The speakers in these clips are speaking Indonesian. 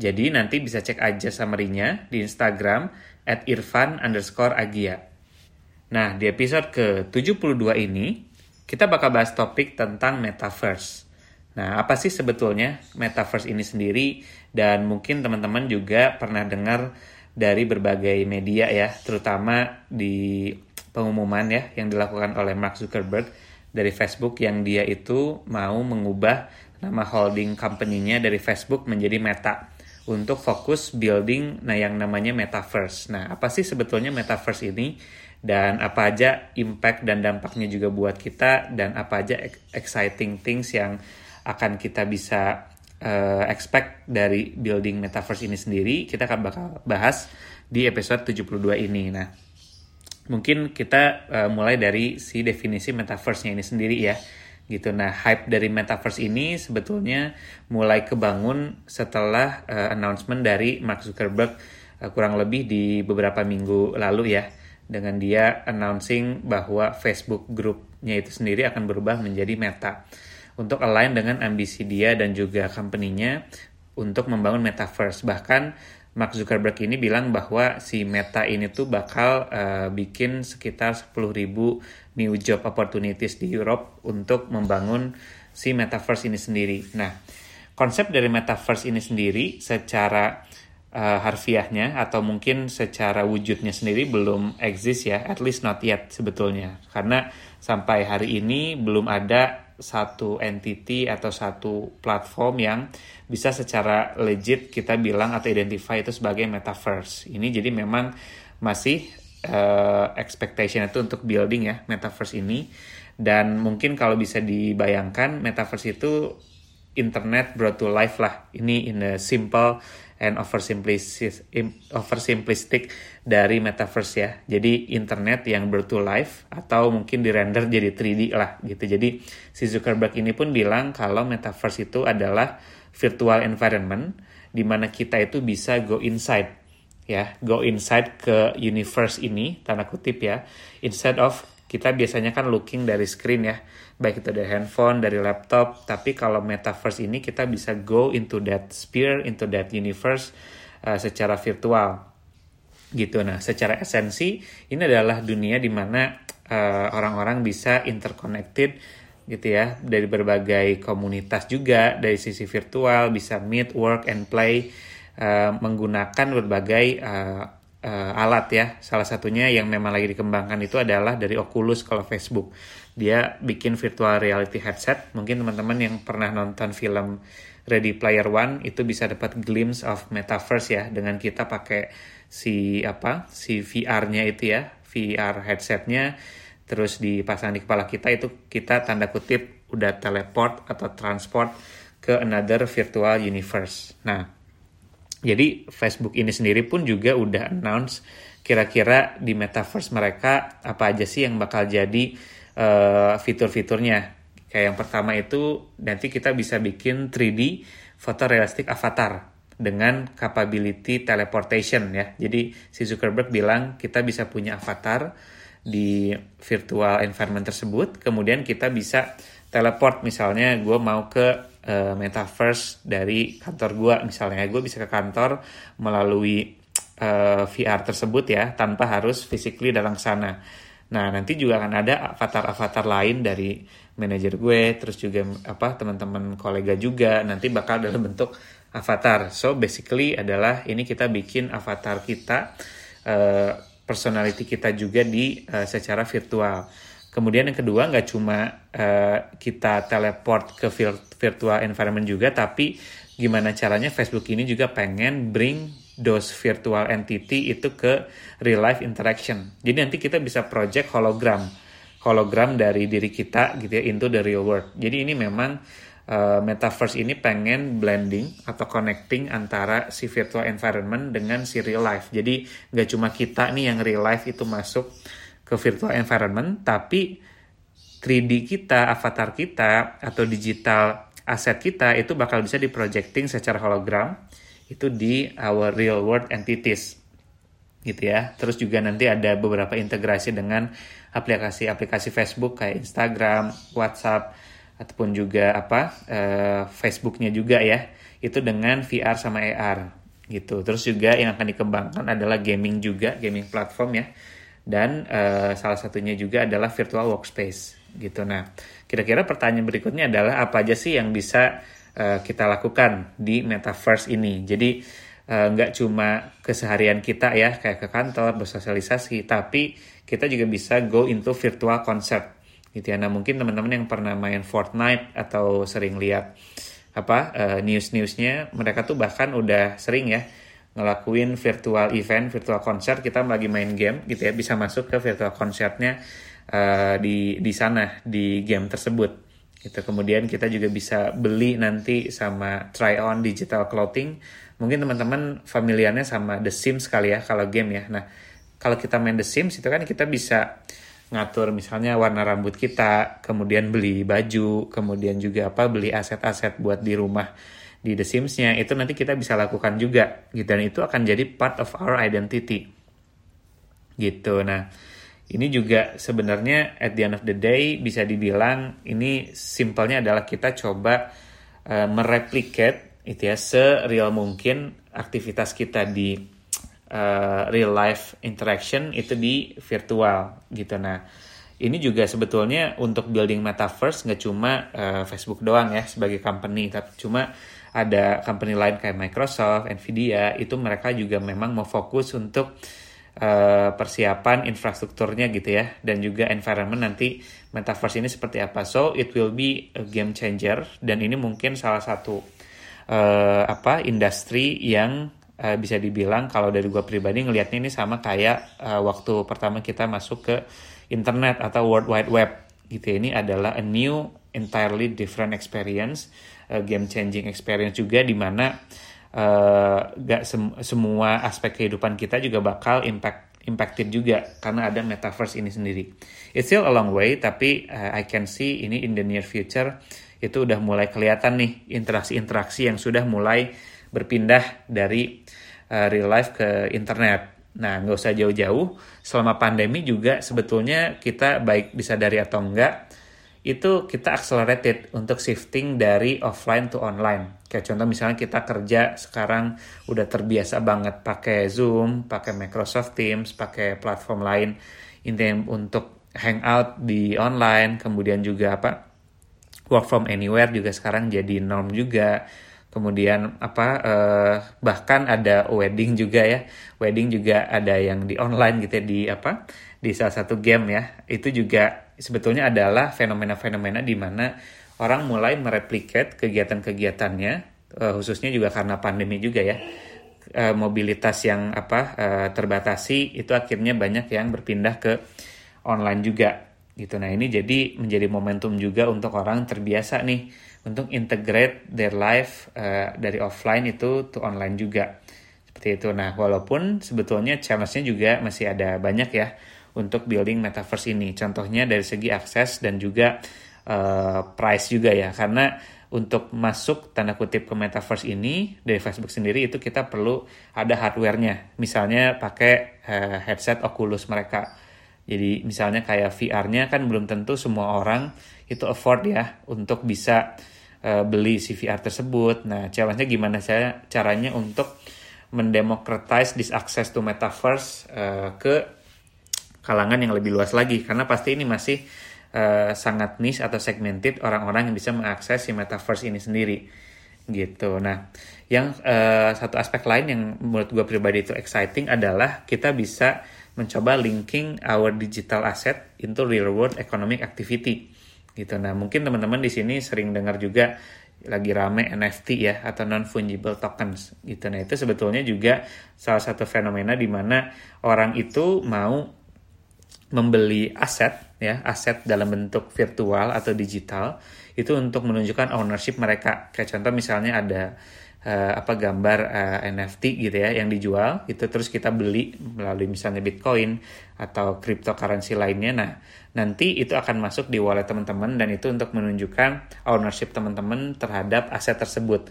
jadi nanti bisa cek aja summary-nya di Instagram at irfan underscore agia. Nah, di episode ke-72 ini, kita bakal bahas topik tentang metaverse. Nah, apa sih sebetulnya metaverse ini sendiri? Dan mungkin teman-teman juga pernah dengar dari berbagai media ya, terutama di pengumuman ya yang dilakukan oleh Mark Zuckerberg dari Facebook yang dia itu mau mengubah nama holding company-nya dari Facebook menjadi Meta untuk fokus building nah yang namanya metaverse. Nah, apa sih sebetulnya metaverse ini dan apa aja impact dan dampaknya juga buat kita dan apa aja exciting things yang akan kita bisa uh, expect dari building metaverse ini sendiri, kita akan bakal bahas di episode 72 ini. Nah, mungkin kita uh, mulai dari si definisi metaverse-nya ini sendiri ya gitu. Nah, hype dari metaverse ini sebetulnya mulai kebangun setelah uh, announcement dari Mark Zuckerberg uh, kurang lebih di beberapa minggu lalu ya dengan dia announcing bahwa Facebook grupnya itu sendiri akan berubah menjadi Meta untuk align dengan ambisi dia dan juga company-nya untuk membangun metaverse. Bahkan Mark Zuckerberg ini bilang bahwa si Meta ini tuh bakal uh, bikin sekitar 10.000 new job opportunities di Europe untuk membangun si metaverse ini sendiri. Nah, konsep dari metaverse ini sendiri secara uh, harfiahnya atau mungkin secara wujudnya sendiri belum exist ya, at least not yet sebetulnya. Karena sampai hari ini belum ada satu entity atau satu platform yang bisa secara legit kita bilang atau identify itu sebagai metaverse. Ini jadi memang masih uh, expectation itu untuk building ya metaverse ini dan mungkin kalau bisa dibayangkan metaverse itu internet brought to life lah. Ini in a simple and oversimplistic, oversimplistic dari metaverse ya. Jadi internet yang brought to life atau mungkin di render jadi 3D lah gitu. Jadi si Zuckerberg ini pun bilang kalau metaverse itu adalah virtual environment di mana kita itu bisa go inside ya, go inside ke universe ini tanda kutip ya. Instead of kita biasanya kan looking dari screen ya. Baik itu dari handphone dari laptop. Tapi kalau metaverse ini kita bisa go into that sphere into that universe uh, secara virtual. Gitu. Nah secara esensi ini adalah dunia di mana uh, orang-orang bisa interconnected gitu ya dari berbagai komunitas juga dari sisi virtual bisa meet work and play uh, menggunakan berbagai uh, alat ya. Salah satunya yang memang lagi dikembangkan itu adalah dari Oculus kalau Facebook. Dia bikin virtual reality headset. Mungkin teman-teman yang pernah nonton film Ready Player One itu bisa dapat glimpse of metaverse ya dengan kita pakai si apa si VR-nya itu ya VR headsetnya terus dipasang di kepala kita itu kita tanda kutip udah teleport atau transport ke another virtual universe. Nah, jadi Facebook ini sendiri pun juga udah announce kira-kira di metaverse mereka apa aja sih yang bakal jadi uh, fitur-fiturnya. Kayak yang pertama itu nanti kita bisa bikin 3D photorealistic avatar dengan capability teleportation ya. Jadi si Zuckerberg bilang kita bisa punya avatar di virtual environment tersebut, kemudian kita bisa teleport misalnya gue mau ke uh, metaverse dari kantor gue misalnya gue bisa ke kantor melalui uh, eh, VR tersebut ya tanpa harus physically datang sana. Nah nanti juga akan ada avatar-avatar lain dari manajer gue, terus juga apa teman-teman kolega juga nanti bakal dalam bentuk avatar. So basically adalah ini kita bikin avatar kita, uh, personality kita juga di uh, secara virtual. Kemudian yang kedua nggak cuma uh, kita teleport ke virtual environment juga, tapi gimana caranya Facebook ini juga pengen bring those virtual entity itu ke real life interaction. Jadi nanti kita bisa project hologram, hologram dari diri kita gitu ya into the real world. Jadi ini memang uh, metaverse ini pengen blending atau connecting antara si virtual environment dengan si real life. Jadi nggak cuma kita nih yang real life itu masuk ke virtual environment, tapi 3D kita, avatar kita, atau digital aset kita itu bakal bisa diprojecting secara hologram itu di our real world entities gitu ya. Terus juga nanti ada beberapa integrasi dengan aplikasi-aplikasi Facebook kayak Instagram, WhatsApp, ataupun juga apa uh, Facebooknya juga ya itu dengan VR sama AR gitu terus juga yang akan dikembangkan adalah gaming juga gaming platform ya dan uh, salah satunya juga adalah virtual workspace gitu nah kira-kira pertanyaan berikutnya adalah apa aja sih yang bisa uh, kita lakukan di metaverse ini jadi nggak uh, cuma keseharian kita ya kayak ke kantor bersosialisasi tapi kita juga bisa go into virtual concert gitu ya. Nah mungkin teman-teman yang pernah main Fortnite atau sering lihat apa uh, news-newsnya, mereka tuh bahkan udah sering ya ngelakuin virtual event, virtual concert. Kita lagi main game gitu ya, bisa masuk ke virtual concertnya uh, di di sana di game tersebut. Gitu. Kemudian kita juga bisa beli nanti sama try on digital clothing. Mungkin teman-teman familiarnya sama The Sims kali ya kalau game ya. Nah, kalau kita main The Sims itu kan kita bisa ngatur misalnya warna rambut kita, kemudian beli baju, kemudian juga apa beli aset-aset buat di rumah di The Sims-nya itu nanti kita bisa lakukan juga gitu dan itu akan jadi part of our identity. Gitu. Nah, ini juga sebenarnya at the end of the day bisa dibilang ini simpelnya adalah kita coba uh, mereplicate itu ya sereal mungkin aktivitas kita di uh, real life interaction itu di virtual gitu. Nah, ini juga sebetulnya untuk building metaverse nggak cuma uh, Facebook doang ya sebagai company, tapi cuma ada company lain kayak Microsoft, Nvidia itu mereka juga memang mau fokus untuk uh, persiapan infrastrukturnya gitu ya dan juga environment nanti metaverse ini seperti apa. So it will be a game changer dan ini mungkin salah satu uh, apa industri yang uh, bisa dibilang kalau dari gue pribadi ngelihatnya ini sama kayak uh, waktu pertama kita masuk ke internet atau World Wide Web gitu ya. ini adalah a new entirely different experience uh, game changing experience juga di mana uh, gak sem semua aspek kehidupan kita juga bakal impact impacted juga karena ada metaverse ini sendiri. It's still a long way tapi uh, I can see ini in the near future itu udah mulai kelihatan nih interaksi-interaksi yang sudah mulai berpindah dari uh, real life ke internet. Nah, nggak usah jauh-jauh. Selama pandemi juga sebetulnya kita baik bisa dari atau enggak, itu kita accelerated untuk shifting dari offline to online. Kayak contoh misalnya kita kerja sekarang udah terbiasa banget pakai Zoom, pakai Microsoft Teams, pakai platform lain. Intinya untuk hangout di online, kemudian juga apa work from anywhere juga sekarang jadi norm juga kemudian apa uh, bahkan ada wedding juga ya wedding juga ada yang di online gitu ya di apa di salah satu game ya itu juga sebetulnya adalah fenomena-fenomena di mana orang mulai mereplikat kegiatan-kegiatannya uh, khususnya juga karena pandemi juga ya. Uh, mobilitas yang apa uh, terbatasi itu akhirnya banyak yang berpindah ke online juga gitu. Nah ini jadi menjadi momentum juga untuk orang terbiasa nih untuk integrate their life uh, dari offline itu to online juga. Seperti itu. Nah, walaupun sebetulnya challenge-nya juga masih ada banyak ya untuk building metaverse ini. Contohnya dari segi akses dan juga uh, price juga ya, karena untuk masuk tanda kutip ke metaverse ini dari Facebook sendiri itu kita perlu ada hardware-nya. Misalnya pakai uh, headset Oculus mereka. Jadi misalnya kayak VR-nya kan belum tentu semua orang itu afford ya untuk bisa uh, beli CVR tersebut. Nah, challenge-nya gimana saya caranya untuk mendemocratize this access to metaverse uh, ke kalangan yang lebih luas lagi karena pasti ini masih uh, sangat niche atau segmented orang-orang yang bisa mengakses si metaverse ini sendiri gitu. Nah, yang uh, satu aspek lain yang menurut gue pribadi itu exciting adalah kita bisa mencoba linking our digital asset into real world economic activity gitu. Nah, mungkin teman-teman di sini sering dengar juga lagi rame NFT ya atau non fungible tokens gitu. Nah, itu sebetulnya juga salah satu fenomena di mana orang itu mau membeli aset ya aset dalam bentuk virtual atau digital itu untuk menunjukkan ownership mereka. Kayak contoh misalnya ada uh, apa gambar uh, eh, NFT gitu ya yang dijual itu terus kita beli melalui misalnya Bitcoin atau cryptocurrency lainnya. Nah nanti itu akan masuk di wallet teman-teman dan itu untuk menunjukkan ownership teman-teman terhadap aset tersebut.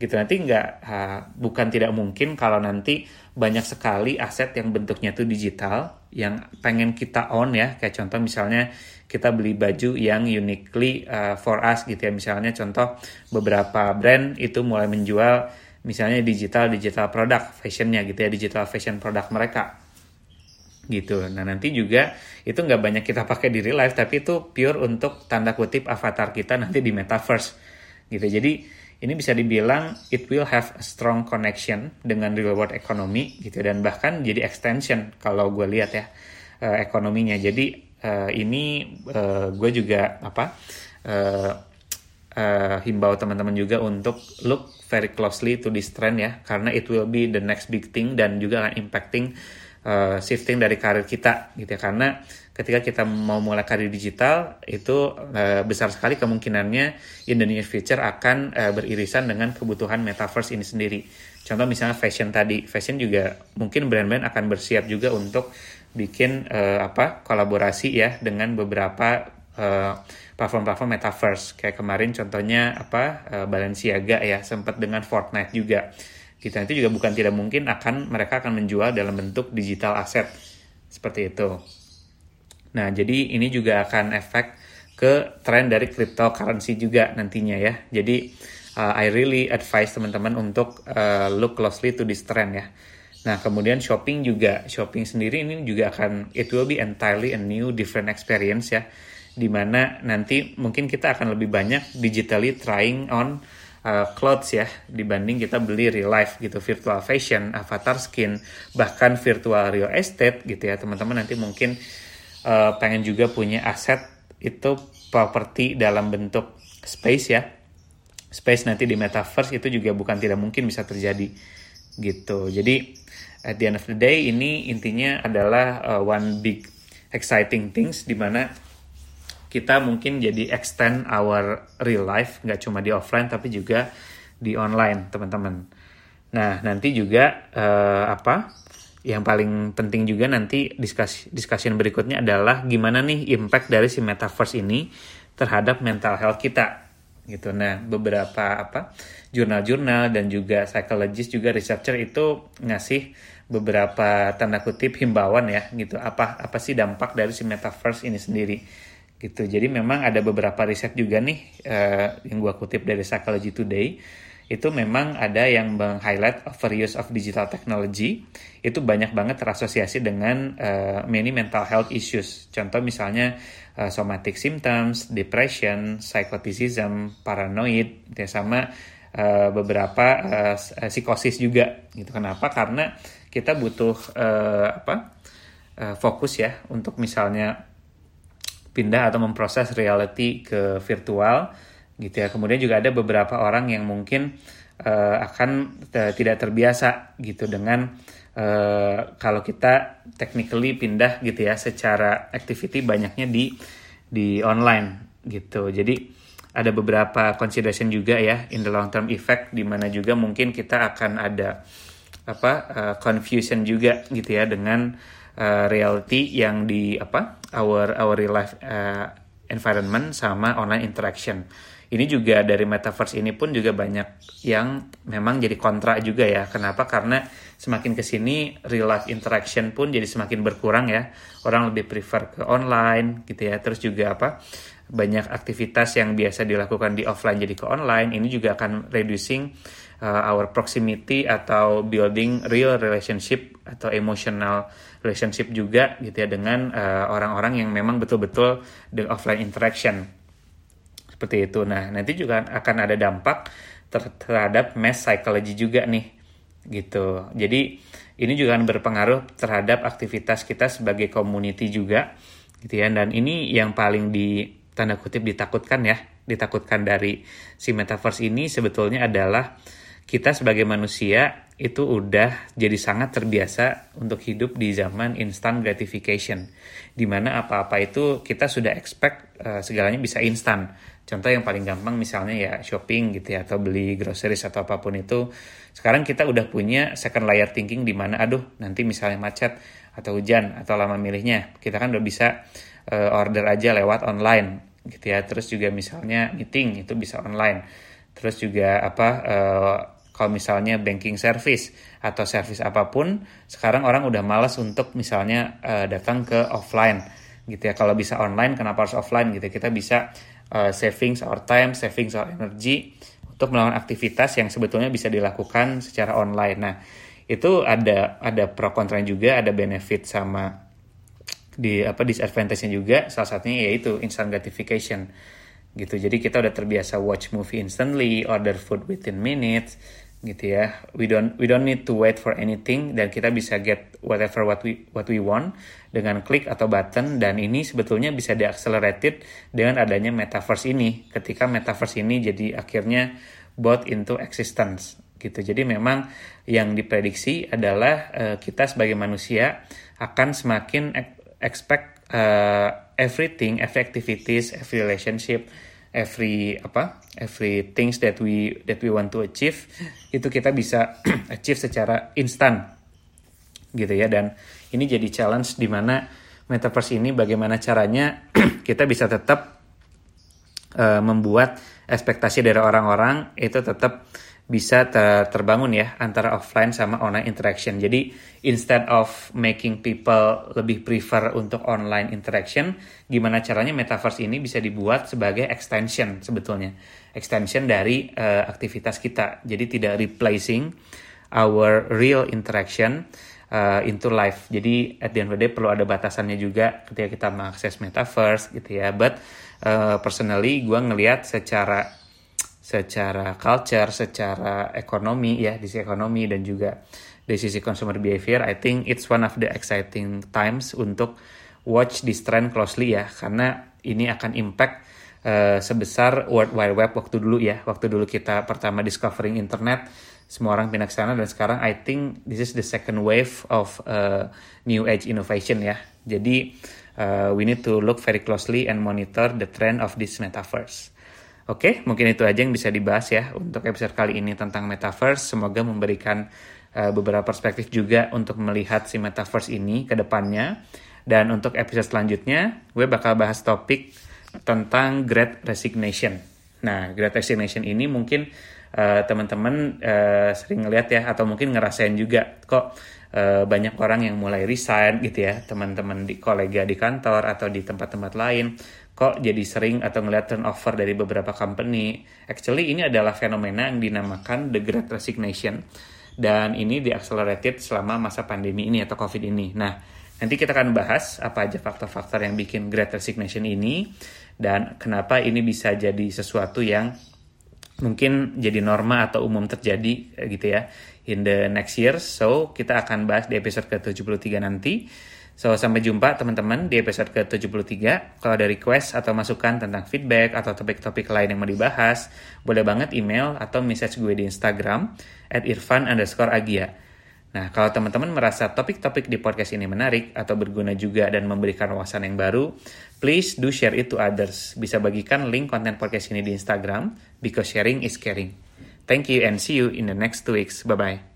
Gitu nanti nggak uh, bukan tidak mungkin kalau nanti banyak sekali aset yang bentuknya itu digital yang pengen kita own ya. Kayak contoh misalnya kita beli baju yang uniquely uh, for us gitu ya. Misalnya contoh beberapa brand itu mulai menjual misalnya digital digital produk fashionnya gitu ya digital fashion produk mereka. Gitu. Nah nanti juga itu nggak banyak kita pakai di real life tapi itu pure untuk tanda kutip avatar kita nanti di metaverse. Gitu. Jadi ini bisa dibilang it will have a strong connection dengan real world economy gitu dan bahkan jadi extension kalau gue lihat ya uh, ekonominya. Jadi uh, ini uh, gue juga apa himbau teman-teman juga untuk look very closely to this trend ya karena it will be the next big thing dan juga akan impacting shifting dari karir kita gitu ya. Karena ketika kita mau mulai karir digital itu uh, besar sekali kemungkinannya in the near future akan uh, beririsan dengan kebutuhan metaverse ini sendiri. Contoh misalnya fashion tadi, fashion juga mungkin brand-brand akan bersiap juga untuk bikin uh, apa kolaborasi ya dengan beberapa uh, platform-platform metaverse. Kayak kemarin contohnya apa uh, Balenciaga ya sempat dengan Fortnite juga. Kita nanti juga bukan tidak mungkin akan mereka akan menjual dalam bentuk digital aset seperti itu. Nah, jadi ini juga akan efek ke tren dari cryptocurrency juga nantinya ya. Jadi uh, I really advise teman-teman untuk uh, look closely to this trend ya. Nah, kemudian shopping juga, shopping sendiri ini juga akan it will be entirely a new different experience ya. Di mana nanti mungkin kita akan lebih banyak digitally trying on uh, clothes ya dibanding kita beli real life gitu virtual fashion, avatar skin, bahkan virtual real estate gitu ya teman-teman nanti mungkin uh, pengen juga punya aset itu properti dalam bentuk space ya. Space nanti di metaverse itu juga bukan tidak mungkin bisa terjadi gitu. Jadi at the end of the day ini intinya adalah uh, one big exciting things di mana kita mungkin jadi extend our real life nggak cuma di offline tapi juga di online teman-teman. Nah nanti juga uh, apa yang paling penting juga nanti diskusi discussion berikutnya adalah gimana nih impact dari si metaverse ini terhadap mental health kita gitu. Nah, beberapa apa jurnal-jurnal dan juga psychologist juga researcher itu ngasih beberapa tanda kutip himbauan ya gitu. Apa apa sih dampak dari si metaverse ini sendiri? gitu. Jadi memang ada beberapa riset juga nih uh, yang gua kutip dari Psychology Today itu memang ada yang meng-highlight overuse of digital technology itu banyak banget terasosiasi dengan uh, many mental health issues. Contoh misalnya uh, somatic symptoms, depression, psychoticism, paranoid, ya sama uh, beberapa uh, psikosis juga. Gitu. Kenapa? Karena kita butuh uh, apa? Uh, fokus ya untuk misalnya pindah atau memproses reality ke virtual gitu ya. Kemudian juga ada beberapa orang yang mungkin uh, akan tidak terbiasa gitu dengan uh, kalau kita technically pindah gitu ya secara activity banyaknya di di online gitu. Jadi ada beberapa consideration juga ya in the long term effect di mana juga mungkin kita akan ada apa uh, confusion juga gitu ya dengan uh, reality yang di apa our our real life uh, environment sama online interaction ini juga dari metaverse ini pun juga banyak yang memang jadi kontra juga ya. Kenapa? Karena semakin ke sini real life interaction pun jadi semakin berkurang ya. Orang lebih prefer ke online gitu ya. Terus juga apa? Banyak aktivitas yang biasa dilakukan di offline jadi ke online. Ini juga akan reducing uh, our proximity atau building real relationship atau emotional relationship juga gitu ya dengan uh, orang-orang uh, yang memang betul-betul the offline interaction seperti itu. Nah, nanti juga akan ada dampak ter terhadap mass psychology juga nih. Gitu. Jadi ini juga akan berpengaruh terhadap aktivitas kita sebagai community juga gitu ya. Dan ini yang paling di tanda kutip ditakutkan ya, ditakutkan dari si metaverse ini sebetulnya adalah kita sebagai manusia itu udah jadi sangat terbiasa untuk hidup di zaman instant gratification di mana apa-apa itu kita sudah expect uh, segalanya bisa instan contoh yang paling gampang misalnya ya shopping gitu ya atau beli groceries atau apa pun itu. Sekarang kita udah punya second layer thinking di mana aduh nanti misalnya macet atau hujan atau lama milihnya kita kan udah bisa uh, order aja lewat online gitu ya. Terus juga misalnya meeting itu bisa online. Terus juga apa uh, kalau misalnya banking service atau service apa pun sekarang orang udah malas untuk misalnya uh, datang ke offline gitu ya. Kalau bisa online kenapa harus offline gitu? Kita bisa uh, savings our time savings our energy untuk melakukan aktivitas yang sebetulnya bisa dilakukan secara online. Nah itu ada ada pro kontra juga ada benefit sama di apa disadvantage-nya juga. Salah satunya yaitu instant gratification. Gitu. Jadi kita udah terbiasa watch movie instantly order food within minutes gitu ya. We don't we don't need to wait for anything dan kita bisa get whatever what we what we want dengan klik atau button dan ini sebetulnya bisa diaccelerated dengan adanya metaverse ini. Ketika metaverse ini jadi akhirnya brought into existence gitu. Jadi memang yang diprediksi adalah uh, kita sebagai manusia akan semakin expect uh, everything every activities every relationship every apa every things that we that we want to achieve itu kita bisa achieve secara instan gitu ya. Dan ini jadi challenge di mana metaverse ini bagaimana caranya kita bisa tetap uh, membuat ekspektasi dari orang-orang itu tetap bisa ter terbangun ya antara offline sama online interaction. Jadi instead of making people lebih prefer untuk online interaction, gimana caranya metaverse ini bisa dibuat sebagai extension sebetulnya. Extension dari uh, aktivitas kita. Jadi tidak replacing our real interaction uh, into life. Jadi at the end of the day perlu ada batasannya juga ketika kita mengakses metaverse gitu ya. But uh, personally gue ngelihat secara secara culture, secara ekonomi ya, di sisi ekonomi dan juga dari sisi consumer behavior, I think it's one of the exciting times untuk watch this trend closely ya, karena ini akan impact uh, sebesar World Wide Web waktu dulu ya, waktu dulu kita pertama discovering internet, semua orang pindah ke sana dan sekarang I think this is the second wave of uh, new age innovation ya. Jadi uh, we need to look very closely and monitor the trend of this metaverse. Oke, mungkin itu aja yang bisa dibahas ya untuk episode kali ini tentang metaverse. Semoga memberikan uh, beberapa perspektif juga untuk melihat si metaverse ini ke depannya. Dan untuk episode selanjutnya, gue bakal bahas topik tentang Great Resignation. Nah, Great Resignation ini mungkin uh, teman-teman uh, sering ngeliat ya, atau mungkin ngerasain juga kok uh, banyak orang yang mulai resign gitu ya, teman-teman di kolega di kantor atau di tempat-tempat lain kok jadi sering atau ngeliat turnover dari beberapa company. Actually ini adalah fenomena yang dinamakan the Great Resignation. Dan ini diaccelerated selama masa pandemi ini atau COVID ini. Nah, nanti kita akan bahas apa aja faktor-faktor yang bikin Great Resignation ini dan kenapa ini bisa jadi sesuatu yang mungkin jadi norma atau umum terjadi gitu ya in the next year. So, kita akan bahas di episode ke-73 nanti. So, sampai jumpa teman-teman di episode ke-73. Kalau ada request atau masukan tentang feedback atau topik-topik lain yang mau dibahas, boleh banget email atau message gue di Instagram at irfan underscore agia. Nah, kalau teman-teman merasa topik-topik di podcast ini menarik atau berguna juga dan memberikan wawasan yang baru, please do share it to others. Bisa bagikan link konten podcast ini di Instagram, because sharing is caring. Thank you and see you in the next two weeks. Bye-bye.